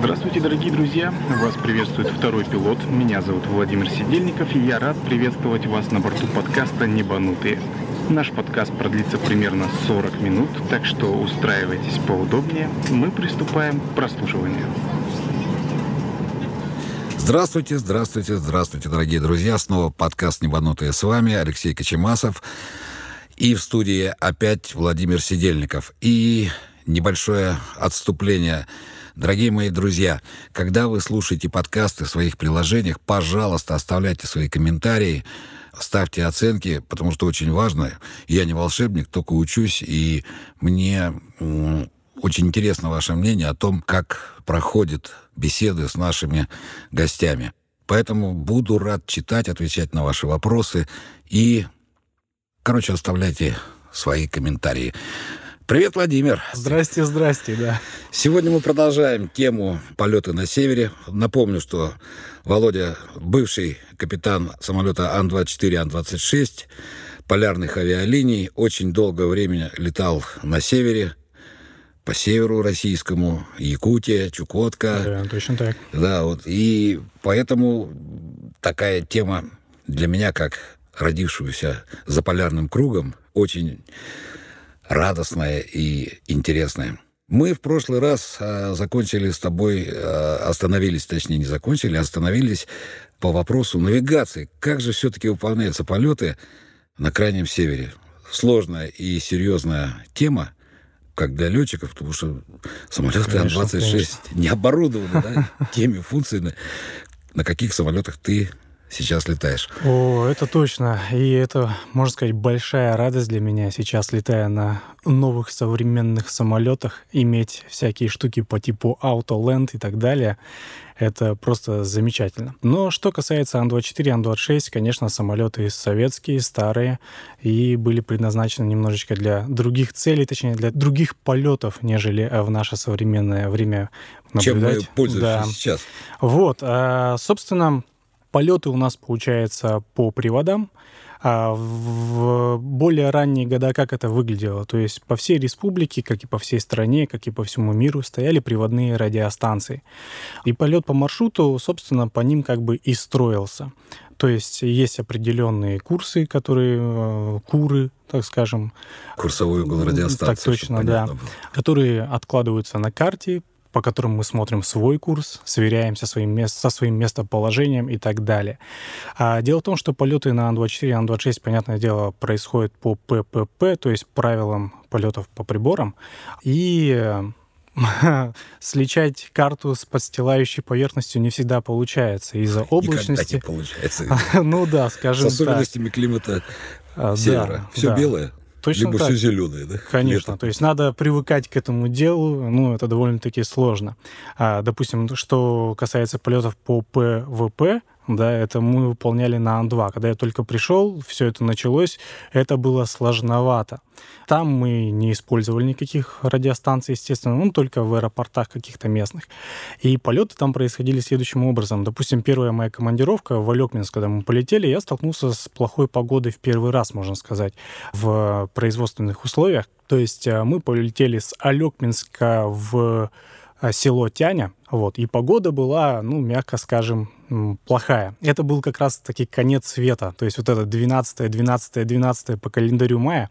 Здравствуйте, дорогие друзья! Вас приветствует второй пилот. Меня зовут Владимир Сидельников, и я рад приветствовать вас на борту подкаста «Небанутые». Наш подкаст продлится примерно 40 минут, так что устраивайтесь поудобнее. Мы приступаем к прослушиванию. Здравствуйте, здравствуйте, здравствуйте, дорогие друзья. Снова подкаст «Небанутые» с вами, Алексей Кочемасов. И в студии опять Владимир Сидельников. И небольшое отступление. Дорогие мои друзья, когда вы слушаете подкасты в своих приложениях, пожалуйста, оставляйте свои комментарии, ставьте оценки, потому что очень важно. Я не волшебник, только учусь, и мне очень интересно ваше мнение о том, как проходят беседы с нашими гостями. Поэтому буду рад читать, отвечать на ваши вопросы и Короче, оставляйте свои комментарии. Привет, Владимир. Здрасте, здрасте, да. Сегодня мы продолжаем тему полеты на севере. Напомню, что Володя бывший капитан самолета Ан-24, Ан-26 полярных авиалиний, очень долгое время летал на севере, по северу российскому, Якутия, Чукотка. Да, точно так. Да, вот. И поэтому такая тема для меня, как родившуюся за полярным кругом, очень радостная и интересная. Мы в прошлый раз а, закончили с тобой, а, остановились, точнее не закончили, а остановились по вопросу навигации. Как же все-таки выполняются полеты на крайнем севере? Сложная и серьезная тема, как для летчиков, потому что самолеты Ан-26 не оборудованы да, теми функциями, на каких самолетах ты сейчас летаешь. О, это точно. И это, можно сказать, большая радость для меня сейчас, летая на новых современных самолетах, иметь всякие штуки по типу Autoland и так далее. Это просто замечательно. Но что касается Ан-24, Ан-26, конечно, самолеты советские, старые, и были предназначены немножечко для других целей, точнее, для других полетов, нежели в наше современное время наблюдать. Чем мы пользуемся да. сейчас. Вот. А, собственно, Полеты у нас, получается, по приводам. А в более ранние года как это выглядело? То есть по всей республике, как и по всей стране, как и по всему миру, стояли приводные радиостанции. И полет по маршруту, собственно, по ним как бы и строился. То есть есть определенные курсы, которые э, куры, так скажем. Курсовой угол радиостанции. Так точно, да. Было. Которые откладываются на карте, по которым мы смотрим свой курс, сверяемся своим мест, со своим местоположением и так далее. А дело в том, что полеты на Ан-24 и Ан-26, понятное дело, происходят по ППП, то есть правилам полетов по приборам. И сличать карту с подстилающей поверхностью не всегда получается из-за облачности. Никогда не получается. ну да, скажем так. С особенностями климата а, севера. Все белое. Точно Либо так. все зеленое, да? Конечно. Лето. То есть надо привыкать к этому делу, ну, это довольно-таки сложно. А, допустим, что касается полетов по ПВП, да, это мы выполняли на Ан-2. Когда я только пришел, все это началось, это было сложновато. Там мы не использовали никаких радиостанций, естественно, ну, только в аэропортах каких-то местных. И полеты там происходили следующим образом. Допустим, первая моя командировка в Олёкминск, когда мы полетели, я столкнулся с плохой погодой в первый раз, можно сказать, в производственных условиях. То есть э, мы полетели с Алекминска в село Тяня, вот, и погода была, ну, мягко скажем, плохая. Это был как раз-таки конец света, то есть вот это 12 12 12 по календарю мая.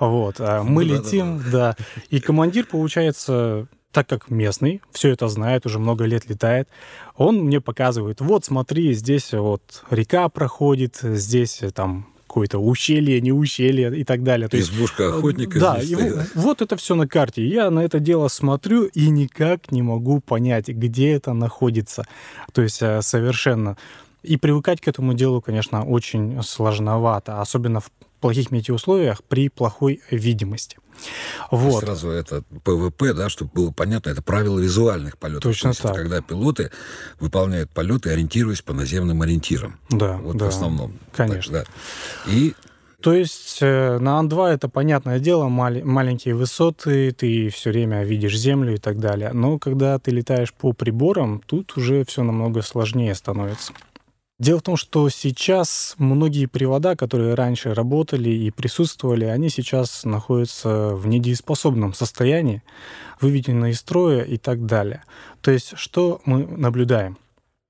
Вот. А мы да, летим, да, да. да. И командир, получается, так как местный, все это знает, уже много лет летает, он мне показывает, вот смотри, здесь вот река проходит, здесь там какое-то ущелье, не ущелье и так далее. То Избушка есть, охотника. Да, и вот это все на карте. Я на это дело смотрю и никак не могу понять, где это находится. То есть э, совершенно. И привыкать к этому делу, конечно, очень сложновато, особенно в плохих метеоусловиях при плохой видимости. Вот. Сразу это ПВП, да, чтобы было понятно, это правила визуальных полетов. Точно То так. Когда пилоты выполняют полеты, ориентируясь по наземным ориентирам. Да, вот да. в основном. Конечно. Так, да. И то есть э, на Ан-2 это понятное дело, мал- маленькие высоты, ты все время видишь землю и так далее. Но когда ты летаешь по приборам, тут уже все намного сложнее становится. Дело в том, что сейчас многие привода, которые раньше работали и присутствовали, они сейчас находятся в недееспособном состоянии, выведены из строя и так далее. То есть что мы наблюдаем?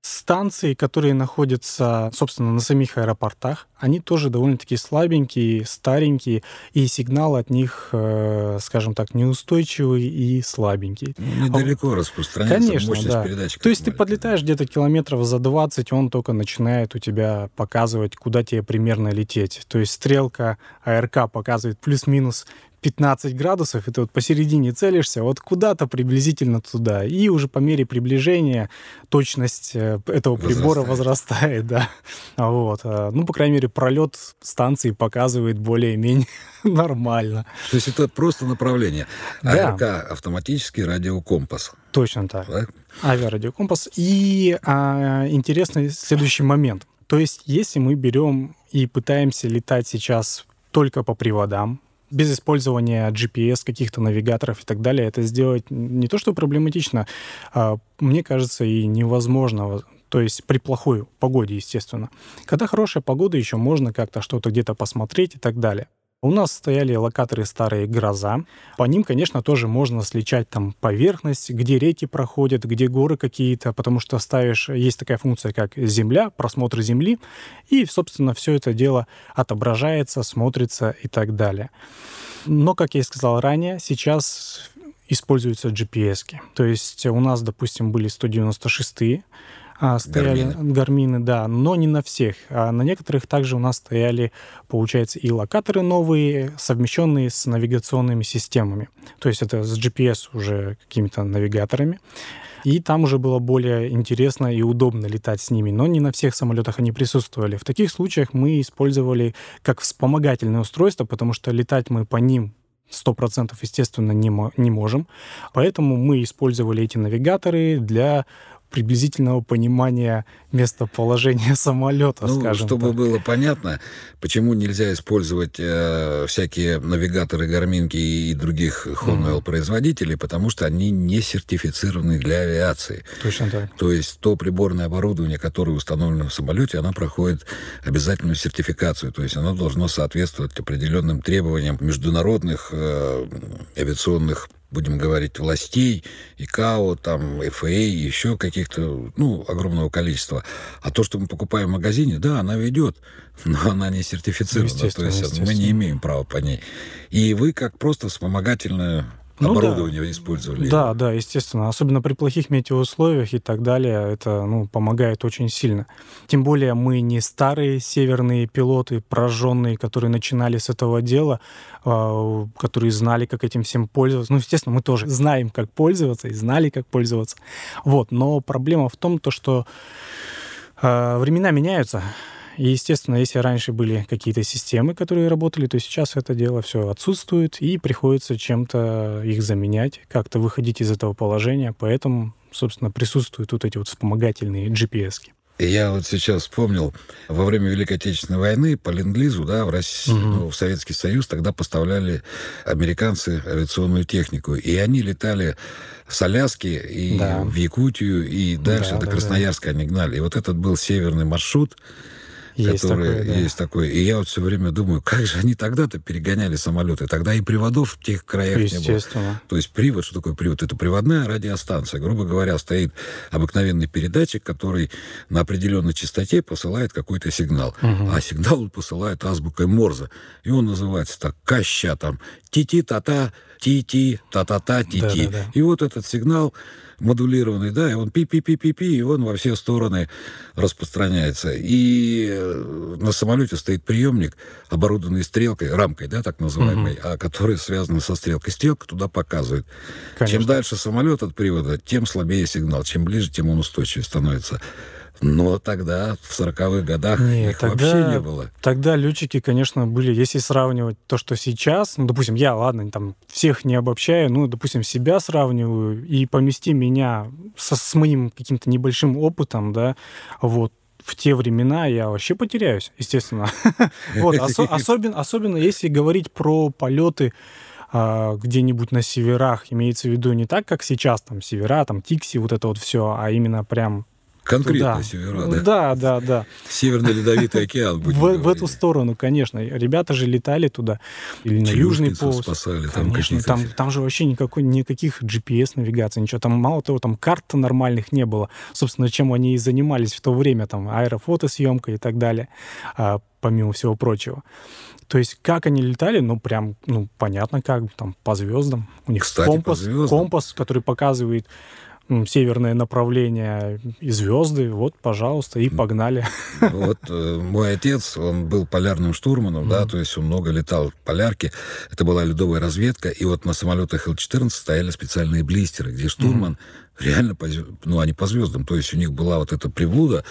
Станции, которые находятся, собственно, на самих аэропортах, они тоже довольно-таки слабенькие, старенькие, и сигнал от них, э, скажем так, неустойчивый и слабенький. Недалеко а, распространяется Конечно, мощность да. передачи. То есть ты подлетаешь где-то километров за 20, он только начинает у тебя показывать, куда тебе примерно лететь. То есть стрелка АРК показывает плюс-минус 15 градусов, и ты вот посередине целишься, вот куда-то приблизительно туда. И уже по мере приближения точность э, этого возрастает. прибора возрастает, да. Вот. А, ну, по крайней мере, пролет станции показывает более-менее нормально. То есть это просто направление. Да. АРК автоматический радиокомпас. Точно так. Да? Авиарадиокомпас. И а, интересный следующий момент. То есть, если мы берем и пытаемся летать сейчас только по приводам, без использования GPS, каких-то навигаторов и так далее, это сделать не то что проблематично, а, мне кажется, и невозможно. То есть при плохой погоде, естественно. Когда хорошая погода, еще можно как-то что-то где-то посмотреть и так далее. У нас стояли локаторы старые «Гроза». По ним, конечно, тоже можно сличать там поверхность, где реки проходят, где горы какие-то, потому что ставишь... Есть такая функция, как «Земля», просмотр Земли, и, собственно, все это дело отображается, смотрится и так далее. Но, как я и сказал ранее, сейчас используются GPS. -ки. То есть у нас, допустим, были 196 а, стояли гармины. гармины, да, но не на всех. А на некоторых также у нас стояли, получается, и локаторы новые, совмещенные с навигационными системами. То есть это с GPS уже какими-то навигаторами. И там уже было более интересно и удобно летать с ними, но не на всех самолетах они присутствовали. В таких случаях мы использовали как вспомогательное устройство, потому что летать мы по ним 100% естественно не, не можем. Поэтому мы использовали эти навигаторы для приблизительного понимания местоположения самолета, ну, скажем чтобы так. было понятно, почему нельзя использовать э, всякие навигаторы, гарминки и других Honeywell mm. производителей, потому что они не сертифицированы для авиации. Точно так. То есть то приборное оборудование, которое установлено в самолете, оно проходит обязательную сертификацию, то есть оно должно соответствовать определенным требованиям международных э, авиационных будем говорить, властей, ИКАО, там, ФА, еще каких-то, ну, огромного количества. А то, что мы покупаем в магазине, да, она ведет, но она не сертифицирована. То есть мы не имеем права по ней. И вы как просто вспомогательная ну, оборудование да. использовали. Да, да, естественно. Особенно при плохих метеоусловиях и так далее, это ну, помогает очень сильно. Тем более мы не старые северные пилоты, прожженные, которые начинали с этого дела, э, которые знали, как этим всем пользоваться. Ну, естественно, мы тоже знаем, как пользоваться и знали, как пользоваться. Вот. Но проблема в том, то, что э, времена меняются. И, естественно, если раньше были какие-то системы, которые работали, то сейчас это дело все отсутствует, и приходится чем-то их заменять, как-то выходить из этого положения. Поэтому, собственно, присутствуют вот эти вот вспомогательные GPS. -ки. Я вот сейчас вспомнил, во время Великой Отечественной войны по ленд-лизу, да, в, Россию, угу. ну, в Советский Союз тогда поставляли американцы авиационную технику, и они летали с Аляски и да. в Якутию, и дальше да, до да, Красноярска да. они гнали. И вот этот был северный маршрут, есть которые такое, да. есть такое. И я вот все время думаю, как же они тогда-то перегоняли самолеты. Тогда и приводов в тех краях не было. То есть привод, что такое привод? Это приводная радиостанция. Грубо говоря, стоит обыкновенный передатчик, который на определенной частоте посылает какой-то сигнал. Угу. А сигнал он посылает азбукой Морзе. И он называется так, каща там, ти-ти-та-та, ти-ти, та-та-та, ти-ти. Да, да, да. И вот этот сигнал модулированный, да, и он пи-пи-пи-пи-пи, и он во все стороны распространяется. И э, на самолете стоит приемник, оборудованный стрелкой, рамкой, да, так называемой, угу. а который связан со стрелкой. Стрелка туда показывает. Конечно. Чем дальше самолет от привода, тем слабее сигнал. Чем ближе, тем он устойчивее становится. Но тогда, в 40-х годах, Нет, их тогда, вообще не было. Тогда летчики, конечно, были, если сравнивать то, что сейчас, ну, допустим, я, ладно, там, всех не обобщаю, ну, допустим, себя сравниваю, и помести меня со, с моим каким-то небольшим опытом, да, вот, в те времена я вообще потеряюсь, естественно. вот, особенно, особенно если говорить про полеты а, где-нибудь на северах, имеется в виду не так, как сейчас, там, севера, там, Тикси, вот это вот все, а именно прям Конкретно туда. севера, да? Да, да, да. Северный ледовитый океан, В, в эту сторону, конечно. Ребята же летали туда. Или на Южный полюс. спасали, там Конечно, там, все- там же вообще никакой, никаких GPS-навигаций, ничего. Там мало того, там карт нормальных не было. Собственно, чем они и занимались в то время, там аэрофотосъемка и так далее, а, помимо всего прочего. То есть, как они летали, ну, прям, ну, понятно, как, там, по звездам. У них Кстати, компас, компас, который показывает северное направление и звезды, вот, пожалуйста, и погнали. Вот э, мой отец, он был полярным штурманом, да, то есть он много летал в полярке. Это была ледовая разведка, и вот на самолетах Л-14 стояли специальные блистеры, где штурман реально, по, ну, они по звездам, то есть у них была вот эта приблуда,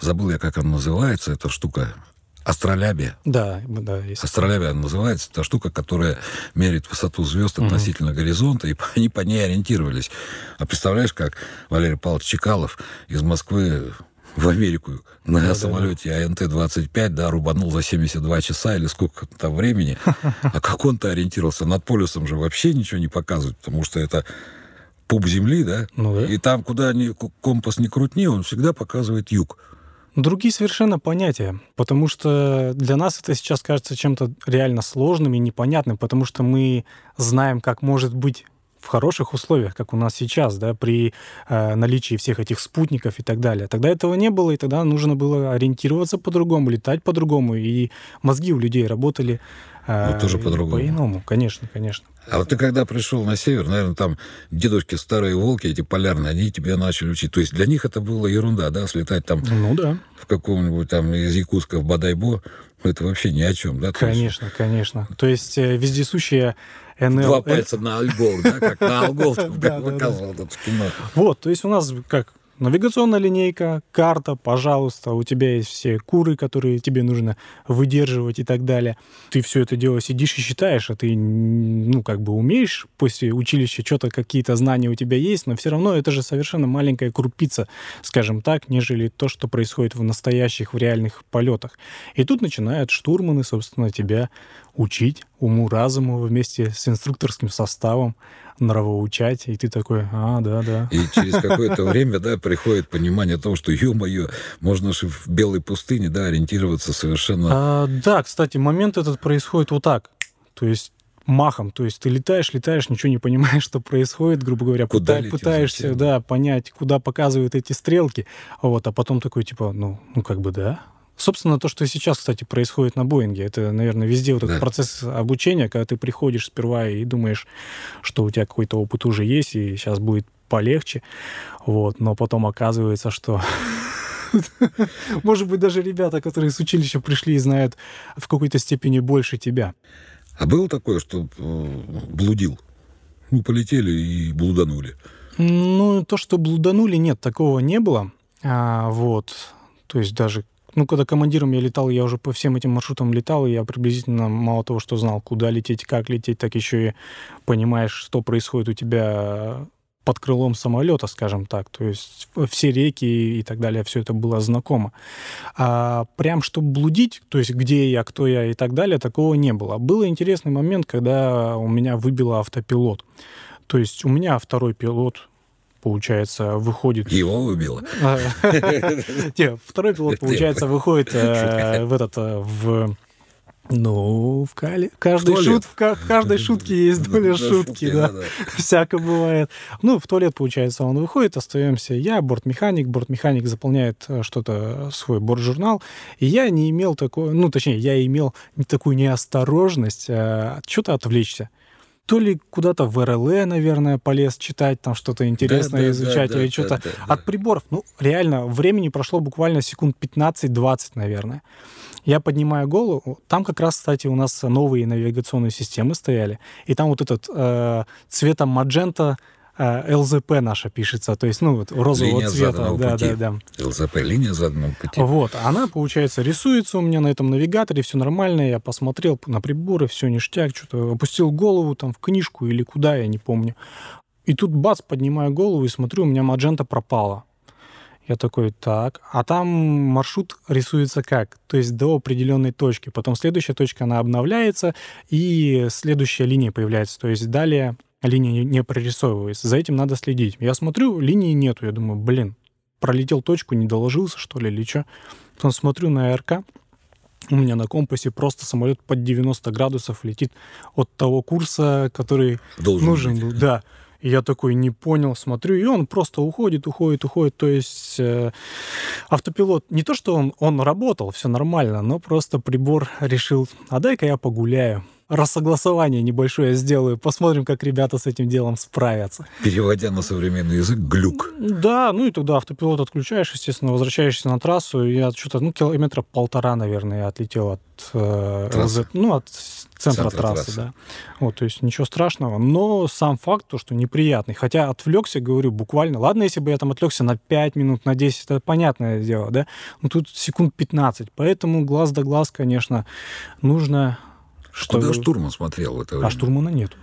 забыл я, как она называется, эта штука, астролябия. Да, да, есть. Астролябия она называется, это штука, которая меряет высоту звезд относительно горизонта, и они по ней ориентировались. А представляешь, как Валерий Павлович Чекалов из Москвы в Америку на Да-да-да. самолете АНТ-25, да, рубанул за 72 часа или сколько там времени. А как он-то ориентировался? Над полюсом же вообще ничего не показывает, потому что это пуп земли, да? Ну да. И там, куда ни компас не крутни, он всегда показывает юг. Другие совершенно понятия, потому что для нас это сейчас кажется чем-то реально сложным и непонятным, потому что мы знаем, как может быть в хороших условиях, как у нас сейчас, да, при э, наличии всех этих спутников и так далее. Тогда этого не было, и тогда нужно было ориентироваться по-другому, летать по-другому, и мозги у людей работали Ну, тоже по-другому. По-иному, конечно, конечно. А вот ты когда пришел на север, наверное, там дедушки старые волки, эти полярные, они тебя начали учить. То есть для них это была ерунда, да, слетать там Ну да, в каком-нибудь там из Якутска в Бадайбо, это вообще ни о чем, да? То есть конечно, конечно. То есть э, вездесущая НЛ... Два пальца на альбом, да, как на да. показывал этот кино. Вот, то есть у нас как навигационная линейка, карта, пожалуйста, у тебя есть все куры, которые тебе нужно выдерживать и так далее. Ты все это дело сидишь и считаешь, а ты, ну, как бы умеешь после училища что-то, какие-то знания у тебя есть, но все равно это же совершенно маленькая крупица, скажем так, нежели то, что происходит в настоящих, в реальных полетах. И тут начинают штурманы, собственно, тебя учить уму-разуму вместе с инструкторским составом, нравоучать, и ты такой, а, да-да. И через какое-то время, да, приходит понимание того, что, ё-моё, можно же в белой пустыне, да, ориентироваться совершенно... А, да, кстати, момент этот происходит вот так. То есть махом. То есть ты летаешь, летаешь, ничего не понимаешь, что происходит, грубо говоря. Куда пыта- пытаешься, да, понять, куда показывают эти стрелки. Вот, а потом такой, типа, ну, ну как бы да. Собственно, то, что сейчас, кстати, происходит на Боинге, это, наверное, везде вот этот Да. процесс обучения, когда ты приходишь сперва и думаешь, что у тебя какой-то опыт уже есть, и сейчас будет полегче, вот, но потом оказывается, что может быть, даже ребята, которые с училища пришли и знают в какой-то степени больше тебя. А было такое, что э, блудил? Ну, полетели и блуданули. Ну, то, что блуданули, нет, такого не было. А, вот. То есть даже, ну, когда командиром я летал, я уже по всем этим маршрутам летал, и я приблизительно мало того, что знал, куда лететь, как лететь, так еще и понимаешь, что происходит у тебя под крылом самолета, скажем так. То есть все реки и так далее, все это было знакомо. А прям чтобы блудить, то есть где я, кто я и так далее, такого не было. Был интересный момент, когда у меня выбило автопилот. То есть у меня второй пилот, получается, выходит... Его убило. А, Второй пилот, получается, выходит э, в этот, э, в... Ну, в кале. Каждой, туалет. шут, в в каждой шутке есть доля шутки, да. да. Всяко бывает. Ну, в туалет, получается, он выходит, остаемся я, бортмеханик. Бортмеханик заполняет э, что-то, свой бортжурнал. И я не имел такой, ну, точнее, я имел такую неосторожность э, что-то отвлечься. То ли куда-то в РЛЭ, наверное, полез читать, там что-то интересное да, изучать, да, или да, что-то да, да. от приборов. Ну, реально, времени прошло буквально секунд 15-20, наверное. Я поднимаю голову. Там как раз, кстати, у нас новые навигационные системы стояли. И там вот этот э, цветом маджента э, ЛЗП наша пишется. То есть, ну, вот розового Линия цвета. Да, пути. да, да. ЛЗП, линия заданного пути. Вот, она, получается, рисуется у меня на этом навигаторе, все нормально, я посмотрел на приборы, все ништяк, что-то опустил голову там в книжку или куда, я не помню. И тут бац, поднимаю голову и смотрю, у меня маджента пропала. Я такой, так, а там маршрут рисуется как? То есть до определенной точки. Потом следующая точка, она обновляется, и следующая линия появляется. То есть далее линия не- прорисовывается. За этим надо следить. Я смотрю, линии нету. Я думаю, блин, пролетел точку, не доложился, что ли, или что. Потом смотрю на АРК, у меня на компасе просто самолет под 90 градусов летит от того курса, который Должен нужен был. Да. И я такой не понял, смотрю, и он просто уходит, уходит, уходит. То есть э, автопилот, не то, что он, он работал, все нормально, но просто прибор решил, а дай-ка я погуляю. Рассогласование небольшое сделаю, посмотрим, как ребята с этим делом справятся. Переводя на современный язык, глюк. Да, ну и тогда автопилот отключаешь, естественно, возвращаешься на трассу. Я что-то, ну, километра полтора, наверное, я отлетел от, э, ну, от центра, Центра трассы, трассы. да. Вот, то есть ничего страшного. Но сам факт, то, что неприятный. Хотя отвлекся, говорю, буквально. Ладно, если бы я там отвлекся на 5 минут, на 10, это понятное дело, да. Но тут секунд 15. Поэтому глаз да глаз, конечно, нужно... Что Куда штурман смотрел в это время? а штурмана нету.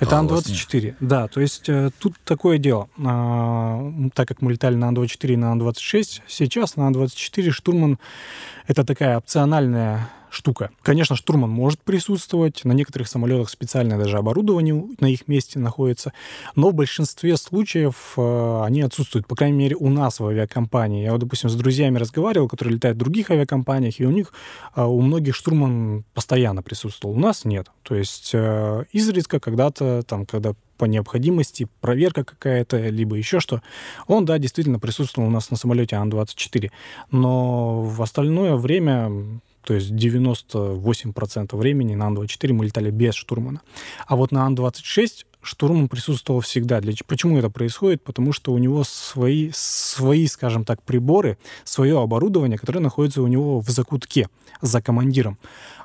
Это А, у вас Ан-24. Да, то есть э, тут такое дело. А, так как мы летали на Ан-24 и на Ан-26, сейчас на Ан-24 штурман — это такая опциональная штука. Конечно, штурман может присутствовать, на некоторых самолетах специальное даже оборудование на их месте находится, но в большинстве случаев э, они отсутствуют, по крайней мере, у нас в авиакомпании. Я, вот, допустим, с друзьями разговаривал, которые летают в других авиакомпаниях, и у них, э, у многих штурман постоянно присутствовал. У нас нет. То есть э, изредка когда-то, там, когда по необходимости, проверка какая-то, либо еще что, он, да, действительно присутствовал у нас на самолете Ан-24. Но в остальное время, то есть 98% времени на Ан-24 мы летали без штурмана. А вот на Ан-26 штурман присутствовал всегда. Для, почему это происходит? Потому что у него свои, свои, скажем так, приборы, свое оборудование, которое находится у него в закутке за командиром.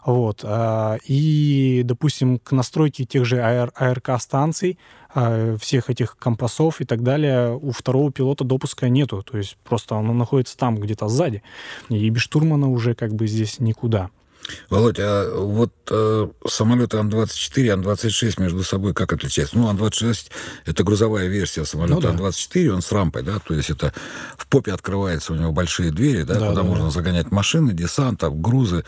Вот. а, И, допустим, к настройке тех же АР, АРК-станций, а, всех этих компасов и так далее, у второго пилота допуска нету. То есть просто он находится там, где-то сзади. И без штурмана уже как бы здесь никуда. Володь, а вот э, самолеты Ан-24 и Ан-26 между собой как отличаются? Ну, Ан-26 — это грузовая версия самолета Ну да. Ан-24, он с рампой, да, то есть это в попе открываются у него большие двери, да, Да, куда да, можно да. загонять машины, десант, там, грузы,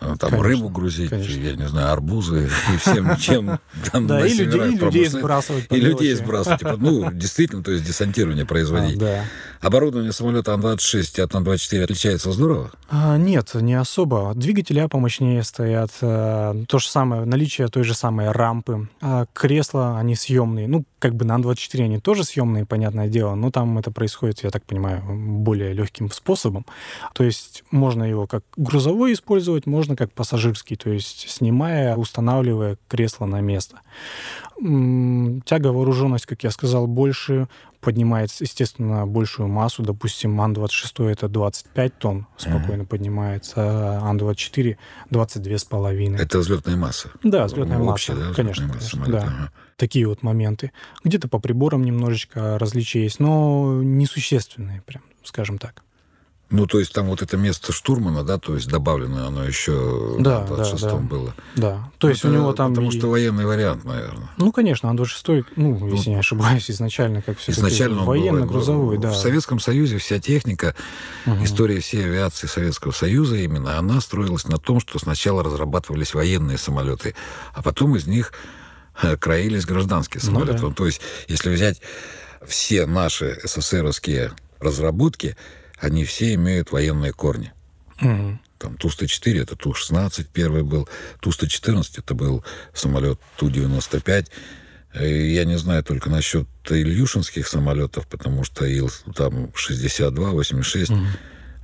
э, там Конечно, рыбу грузить, конечно. я не знаю, арбузы и всем, чем там Да, и людей, сбрасывать. И людей сбрасывать. ну, действительно, то есть десантирование А, производить. да. Оборудование самолета Ан-26 от Ан-24 отличается здорово? А, нет, не особо. Двигателя помощнее стоят. а, То же самое, наличие той же самой рампы. А, Кресла, они съемные. Ну, как бы на Ан-24 они тоже съемные, понятное дело, но там это происходит, я так понимаю, более легким способом. То есть можно его как грузовой использовать, можно как пассажирский, то есть снимая, устанавливая кресло на место. Тяга, вооруженность, как я сказал, больше, поднимает, естественно, большую массу. Допустим, Ан-26 это 25 тонн спокойно поднимается, а Ан-24 22,5. Это взлетная масса. Да, взлетная Общая, масса, да, конечно, взлетная масса конечно, самолета, да. ага. Такие вот моменты. Где-то по приборам немножечко различия есть, но несущественные, прям, скажем так. Ну, то есть там вот это место штурмана, да, то есть добавлено оно еще Да, в да, 26 да. было. Да. То есть у Это него там... Потому что военный вариант, наверное. Ну, конечно, Ан-26, ну, если не ошибаюсь, изначально как все Изначально он военно-грузовой, да. В Советском Союзе вся техника, Мгм. история всей авиации Советского Союза именно, она строилась на том, что сначала разрабатывались военные самолеты, а потом из них э, краились гражданские Ну самолеты. да. Ну, то есть, если взять все наши СССРовские разработки, они все имеют военные корни. Мгм. Там Ту-104, это Ту-16 первый был, Ту-114, это был самолет Ту-95. Э, Я не знаю только насчет ильюшинских самолетов, потому что Ил там 62, 86,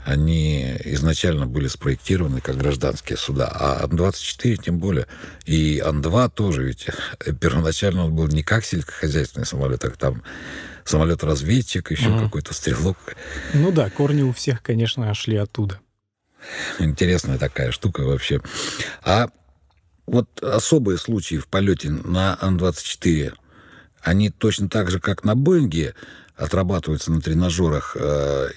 они изначально были спроектированы как гражданские суда, а Ан-24 тем более. И Ан-2 тоже, ведь первоначально он был не как сельскохозяйственный самолет, а там самолет-разведчик, еще Мгм. какой-то стрелок. Ну да, корни у всех, конечно, шли оттуда. Интересная такая штука вообще. А вот особые случаи в полете на Ан-24, они точно так же, как на Боинге, отрабатываются на тренажерах? э,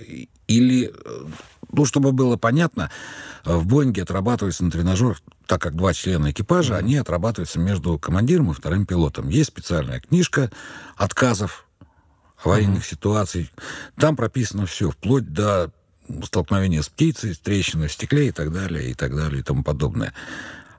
Или, э, ну, чтобы было понятно, в Боинге отрабатывается на тренажерах, так как два члена экипажа, они отрабатываются между командиром и вторым пилотом. Есть специальная книжка отказов аварийных ситуаций. Там прописано все, вплоть до столкновения с птицей, с трещиной в стекле и так далее, и так далее, и тому подобное.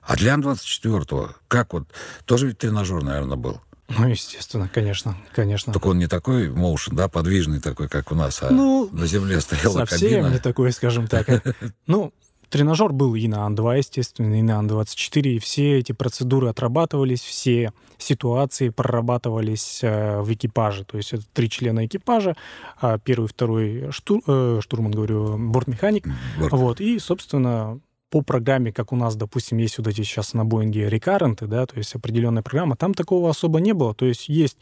А для Ан-24 как вот? Тоже ведь тренажер, наверное, был. Ну, естественно, конечно, конечно. Только он не такой motion, да, подвижный такой, как у нас, а ну, на земле стояла совсем кабина. не такой, скажем так. Ну, Тренажер был и на Ан-2, естественно, и на Ан-24, и все эти процедуры отрабатывались, все ситуации прорабатывались э, в экипаже. То есть это три члена экипажа, э, первый, второй штур, э, штурман, говорю, бортмеханик. Борт. Вот, и, собственно, по программе, как у нас, допустим, есть вот эти сейчас на Боинге рекарренты, да, то есть определенная программа, там такого особо не было. То есть есть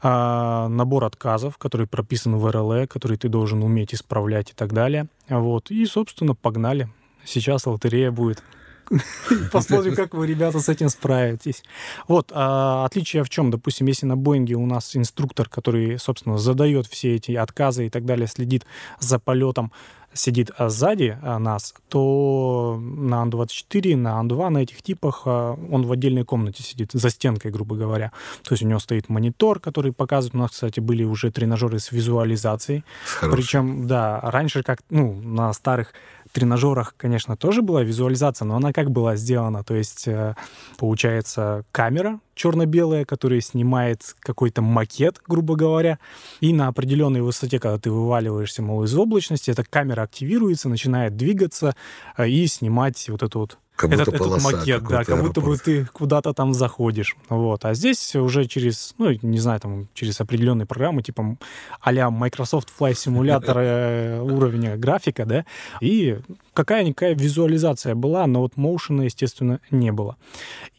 а, набор отказов, который прописан в РЛЭ, который ты должен уметь исправлять и так далее. Вот. И, собственно, погнали. Сейчас лотерея будет. Посмотрим, как вы, ребята, с этим справитесь. Вот, а, отличие в чем? Допустим, если на Боинге у нас инструктор, который, собственно, задает все эти отказы и так далее, следит за полетом, сидит а, сзади а, нас, то на Ан-24, на Ан-2, на этих типах а, он в отдельной комнате сидит, за стенкой, грубо говоря. То есть у него стоит монитор, который показывает. У нас, кстати, были уже тренажеры с визуализацией. Причем, да, раньше как, ну, на старых тренажерах, конечно, тоже была визуализация, но она как была сделана? То есть, э, получается, камера черно-белая, которая снимает какой-то макет, грубо говоря, и на определенной высоте, когда ты вываливаешься, мол, из облачности, эта камера активируется, начинает двигаться э, и снимать вот эту вот как этот, будто этот макет, да, как будто бы ты куда-то там заходишь. Вот. А здесь уже через, ну, не знаю, там, через определенные программы, типа а Microsoft Flight Simulator э, уровня графика, да, и какая-никакая визуализация была, но вот моушена, естественно, не было.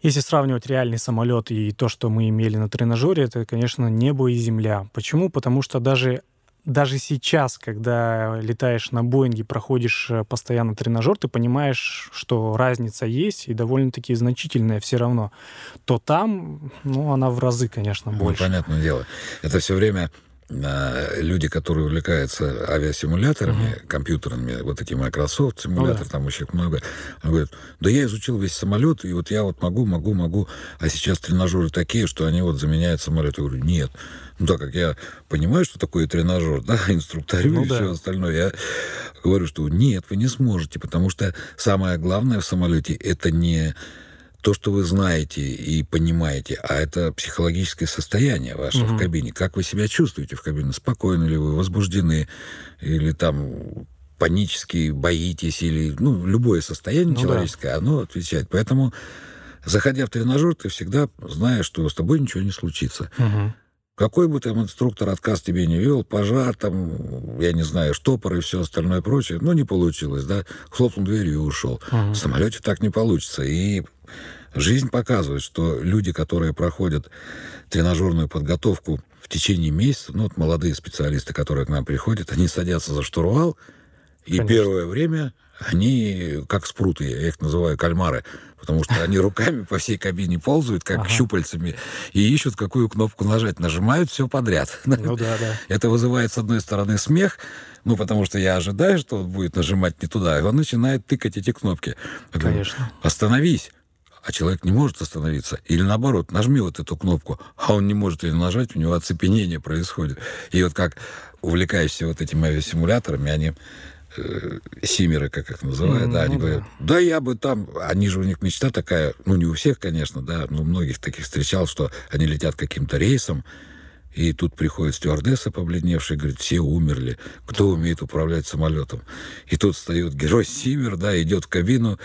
Если сравнивать реальный самолет и то, что мы имели на тренажере, это, конечно, небо и земля. Почему? Потому что даже даже сейчас, когда летаешь на Боинге, проходишь э, постоянно тренажер, ты понимаешь, что разница есть и довольно-таки значительная все равно, то там, ну, она в разы, конечно, ну, больше. Ну, понятное дело. Это все время люди, которые увлекаются авиасимуляторами, uh-huh. компьютерными, вот эти Microsoft симуляторы, ну, да. там еще много, говорят, да я изучил весь самолет, и вот я вот могу, могу, могу, а сейчас тренажеры такие, что они вот заменяют самолет. Я говорю, нет, ну, так как я понимаю, что такое тренажер, да, инструкторю ну, и да. все остальное, я говорю, что нет, вы не сможете, потому что самое главное в самолете это не то, что вы знаете и понимаете, а это психологическое состояние ваше угу. в кабине. Как вы себя чувствуете в кабине? Спокойно ли вы, возбуждены, или там панически боитесь, или ну, любое состояние ну, человеческое, да. оно отвечает. Поэтому, заходя в тренажер, ты всегда знаешь, что с тобой ничего не случится. Угу. Какой бы там инструктор отказ тебе не вел, пожар, там, я не знаю, штопор и все остальное прочее, ну, не получилось, да, хлопнул дверью и ушел. Uh-huh. В самолете так не получится. И жизнь показывает, что люди, которые проходят тренажерную подготовку в течение месяца, ну, вот молодые специалисты, которые к нам приходят, они садятся за штурвал, и Конечно. первое время они как спруты, я их называю кальмары, потому что они руками по всей кабине ползают, как ага. щупальцами, и ищут, какую кнопку нажать. Нажимают все подряд. Ну да, да. Это вызывает, с одной стороны, смех, ну, потому что я ожидаю, что он будет нажимать не туда, и он начинает тыкать эти кнопки. Конечно. Остановись а человек не может остановиться. Или наоборот, нажми вот эту кнопку, а он не может ее нажать, у него оцепенение происходит. И вот как увлекаешься вот этими авиасимуляторами, они э, симеры, как их называют, mm, да, они ну, говорят, да. да я бы там, они же у них мечта такая, ну не у всех, конечно, да, но многих таких встречал, что они летят каким-то рейсом, и тут приходит стюардесса побледневшая, говорит, все умерли, кто умеет управлять самолетом. И тут встает герой Симер, да, идет в кабину,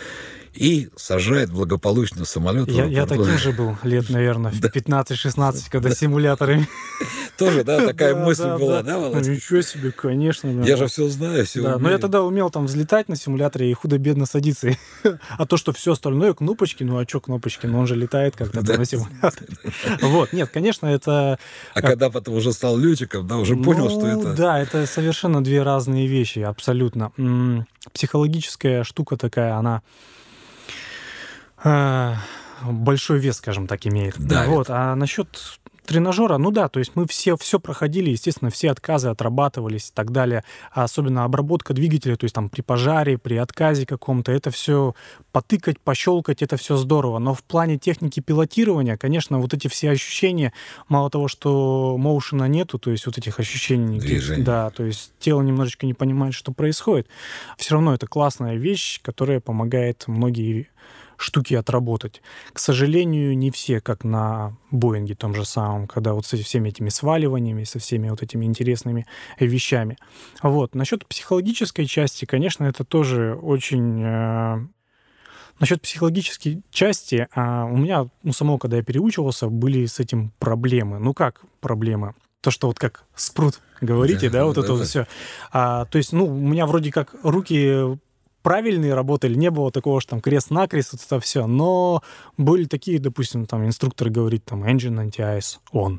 и сажает благополучно самолет. Я, я таким же был лет, наверное, в 15-16, когда симуляторами. Тоже, да, такая мысль была, да, Володя? Ну, ничего себе, конечно. Я же все знаю, все Да, но я тогда умел там взлетать на симуляторе и худо-бедно садиться. А то, что все остальное, кнопочки, ну а что кнопочки, ну он же летает как-то на симуляторе. Вот, нет, конечно, это... А когда потом уже стал летчиком, да, уже понял, что ну это... Да, это совершенно две разные вещи, абсолютно. Психологическая штука такая, она большой вес, скажем так, имеет. Да. Вот. А насчет тренажера, ну да, то есть мы все, все проходили, естественно, все отказы отрабатывались и так далее. А особенно обработка двигателя, то есть там при пожаре, при отказе каком-то, это все потыкать, пощелкать, это все здорово. Но в плане техники пилотирования, конечно, вот эти все ощущения, мало того, что моушена нету, то есть вот этих ощущений, Движение. да, то есть тело немножечко не понимает, что происходит, все равно это классная вещь, которая помогает многие штуки отработать. К сожалению, не все, как на Боинге том же самом, когда вот со всеми этими сваливаниями, со всеми вот этими интересными вещами. Вот. Насчет психологической части, конечно, это тоже очень э, Насчет психологической части, а у меня, ну, самого, когда я переучивался, были с этим проблемы. Ну, как проблемы? То, что вот как спрут говорите, да, да вот да, это да. вот все. А, то есть, ну, у меня вроде как руки правильные работали, не было такого, что там крест-накрест, вот это все, но были такие, допустим, там инструктор говорит, там, engine anti-ice on.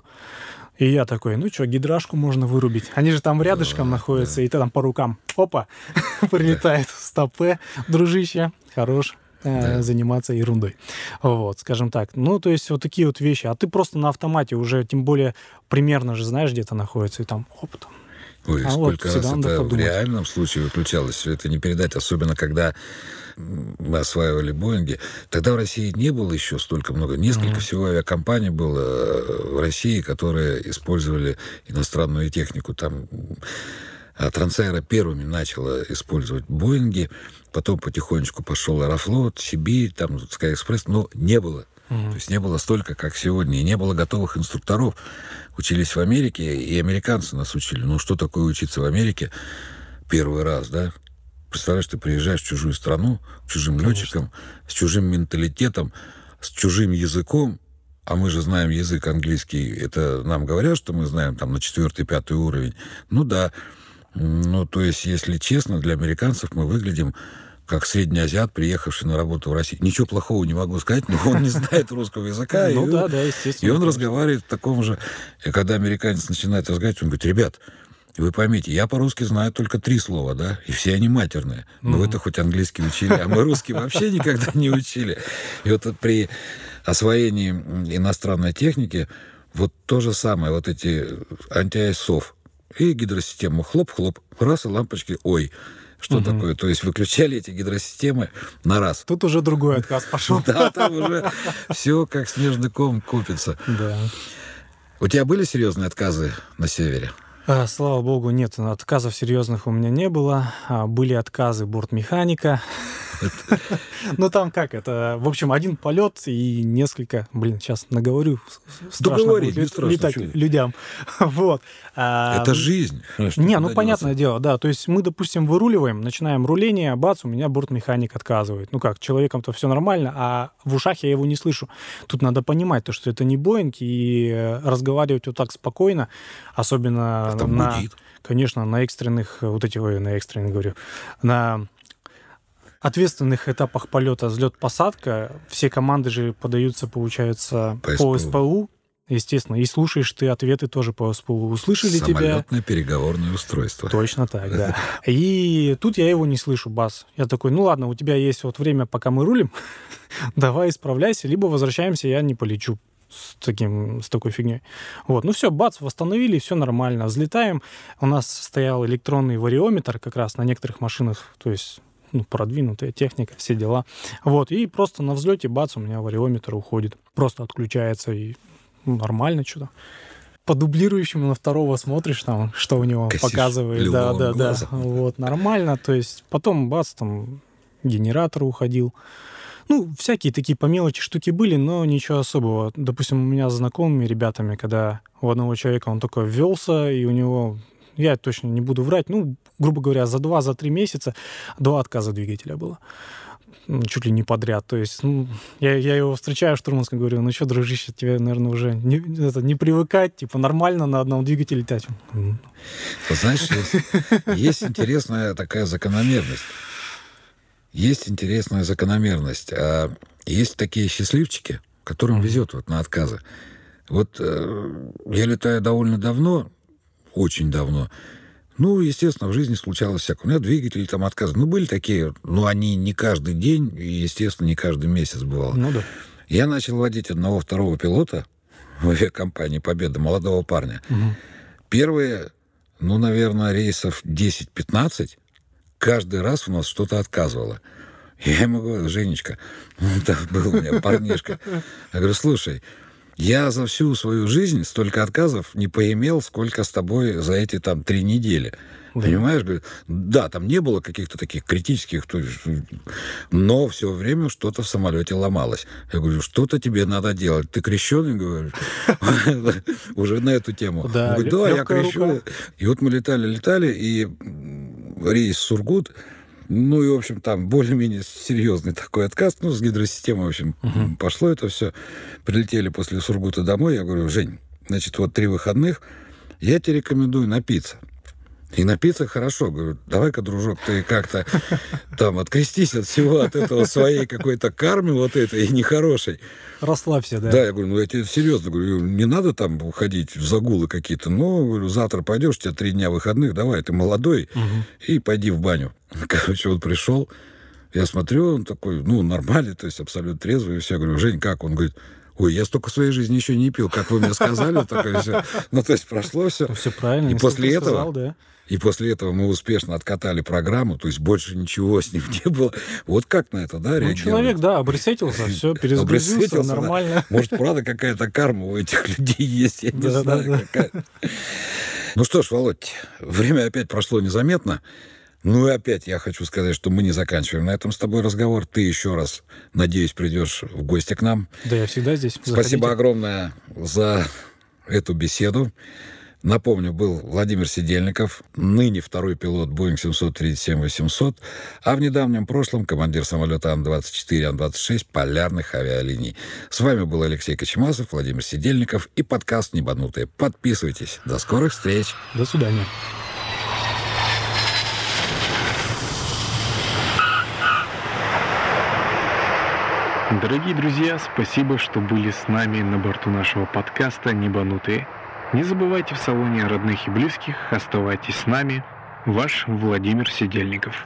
И я такой, ну что, гидрашку можно вырубить. Они же там рядышком да, находятся, да. и ты там по рукам, опа, прилетает в стопе, дружище, хорош. Э, да. заниматься ерундой. Вот, скажем так. Ну, то есть вот такие вот вещи. А ты просто на автомате уже, тем более, примерно же знаешь, где это находится, и там, оп, там, Ой, а сколько вот, раз это в реальном случае выключалось, все это не передать, особенно когда мы осваивали Боинги. Тогда в России не было еще столько много. Несколько mm-hmm. всего авиакомпаний было э, в России, которые использовали иностранную технику. Там а Трансаэро первыми начала использовать Боинги, потом потихонечку пошел Аэрофлот, Сибирь, там Sky Express, но не было. Mm-hmm. То есть не было столько, как сегодня, и не было готовых инструкторов. Учились в Америке, и американцы нас учили. Ну, что такое учиться в Америке первый раз, да? Представляешь, ты приезжаешь в чужую страну, к чужим Конечно. летчикам, с чужим менталитетом, с чужим языком, а мы же знаем язык английский, это нам говорят, что мы знаем там на четвертый, пятый уровень. Ну да, ну, то есть, если честно, для американцев мы выглядим как средний азиат, приехавший на работу в Россию. Ничего плохого не могу сказать, но он не знает русского языка. Ну да, да, естественно. И он разговаривает в таком же... И когда американец начинает разговаривать, он говорит, ребят, вы поймите, я по-русски знаю только три слова, да, и все они матерные. Но вы-то хоть английский учили, а мы русский вообще никогда не учили. И вот при освоении иностранной техники вот то же самое, вот эти антиайсов, и гидросистему хлоп-хлоп, раз, и лампочки, ой. Что угу. такое? То есть выключали эти гидросистемы на раз. Тут уже другой отказ пошел. Да, там уже все как снежный ком купится. Да. У тебя были серьезные отказы на севере? А, слава богу, нет, отказов серьезных у меня не было. А, были отказы бортмеханика. Ну там как это? В общем, один полет и несколько, блин, сейчас наговорю. Страшно будет летать людям. Вот. А, это жизнь. Не, ну понятное дело, да. То есть мы, допустим, выруливаем, начинаем руление, бац, у меня бортмеханик отказывает. Ну как, человеком-то все нормально, а в ушах я его не слышу. Тут надо понимать то, что это не Боинг, и э, разговаривать вот так спокойно, особенно на... Конечно, на экстренных, вот этих, на экстренных говорю, на ответственных этапах полета взлет-посадка все команды же подаются, получается, по, по СПУ. Естественно, и слушаешь ты ответы тоже по СПУ. Услышали Самолетное тебя? Самолетное переговорное устройство. Точно так, да. И тут я его не слышу, бас. Я такой, ну ладно, у тебя есть вот время, пока мы рулим, давай исправляйся, либо возвращаемся, я не полечу с, таким, с такой фигней. Вот, ну все, бац, восстановили, все нормально. Взлетаем. У нас стоял электронный вариометр как раз на некоторых машинах, то есть ну, продвинутая техника, все дела. Вот, и просто на взлете, бац, у меня вариометр уходит. Просто отключается, и ну, нормально что-то по дублирующему на второго смотришь там, что у него Косишь показывает. Да, да, глаза. да. Вот, нормально. То есть потом бац, там генератор уходил. Ну, всякие такие по мелочи штуки были, но ничего особого. Допустим, у меня с знакомыми ребятами, когда у одного человека он только ввелся, и у него я точно не буду врать, ну, грубо говоря, за два, за три месяца два отказа двигателя было чуть ли не подряд. То есть, ну, я, я его встречаю в штурманском, говорю, ну что, дружище, тебе, наверное, уже не, это, не привыкать, типа, нормально на одном двигателе летать. знаешь, есть, есть интересная такая закономерность. Есть интересная закономерность. А есть такие счастливчики, которым везет вот на отказы. Вот э, я летаю довольно давно, очень давно. Ну, естественно, в жизни случалось всякое. У меня двигатели там отказы. Ну, были такие, но они не каждый день, и, естественно, не каждый месяц бывало. Ну да. Я начал водить одного-второго пилота в авиакомпании «Победа», молодого парня. Угу. Первые, ну, наверное, рейсов 10-15, каждый раз у нас что-то отказывало. Я ему говорю, Женечка, ну, там был у меня парнишка. Я говорю, слушай, я за всю свою жизнь столько отказов не поимел, сколько с тобой за эти там три недели. Да. Понимаешь? Да, там не было каких-то таких критических, но все время что-то в самолете ломалось. Я говорю, что-то тебе надо делать. Ты крещеный, говоришь? Уже на эту тему. Да, да, я крещеный. И вот мы летали, летали, и рейс Сургут, ну и, в общем, там более-менее серьезный такой отказ. Ну, с гидросистемой, в общем, угу. пошло это все. Прилетели после Сургута домой. Я говорю, Жень, значит, вот три выходных. Я тебе рекомендую напиться. И напиться хорошо. Говорю, давай-ка, дружок, ты как-то там открестись от всего, от этого своей какой-то кармы вот этой нехорошей. Расслабься, да. Да, я говорю, ну я тебе серьезно говорю, не надо там уходить в загулы какие-то. Ну, говорю, завтра пойдешь, у тебя три дня выходных, давай, ты молодой, угу. и пойди в баню. Короче, он пришел, я смотрю, он такой, ну, нормальный, то есть абсолютно трезвый, и все. Я говорю, Жень, как? Он говорит, Ой, я столько в своей жизни еще не пил, как вы мне сказали, такое все. Ну, то есть прошло все. Все правильно. И после этого, сказал, да. И после этого мы успешно откатали программу, то есть больше ничего с ним не было. Вот как на это, да, ну, человек, да, обресетился, все, перезагрузился, нормально. Может, правда, какая-то карма у этих людей есть, я не знаю, какая. Ну что ж, Володь, время опять прошло незаметно. Ну и опять я хочу сказать, что мы не заканчиваем на этом с тобой разговор. Ты еще раз, надеюсь, придешь в гости к нам. Да, я всегда здесь. Заходите. Спасибо огромное за эту беседу. Напомню, был Владимир Сидельников, ныне второй пилот Boeing 737-800, а в недавнем прошлом командир самолета Ан-24, Ан-26 полярных авиалиний. С вами был Алексей Кочемасов, Владимир Сидельников и подкаст «Небанутые». Подписывайтесь. До скорых встреч. До свидания. Дорогие друзья, спасибо, что были с нами на борту нашего подкаста «Небанутые». Не забывайте в салоне родных и близких, оставайтесь с нами. Ваш Владимир Сидельников.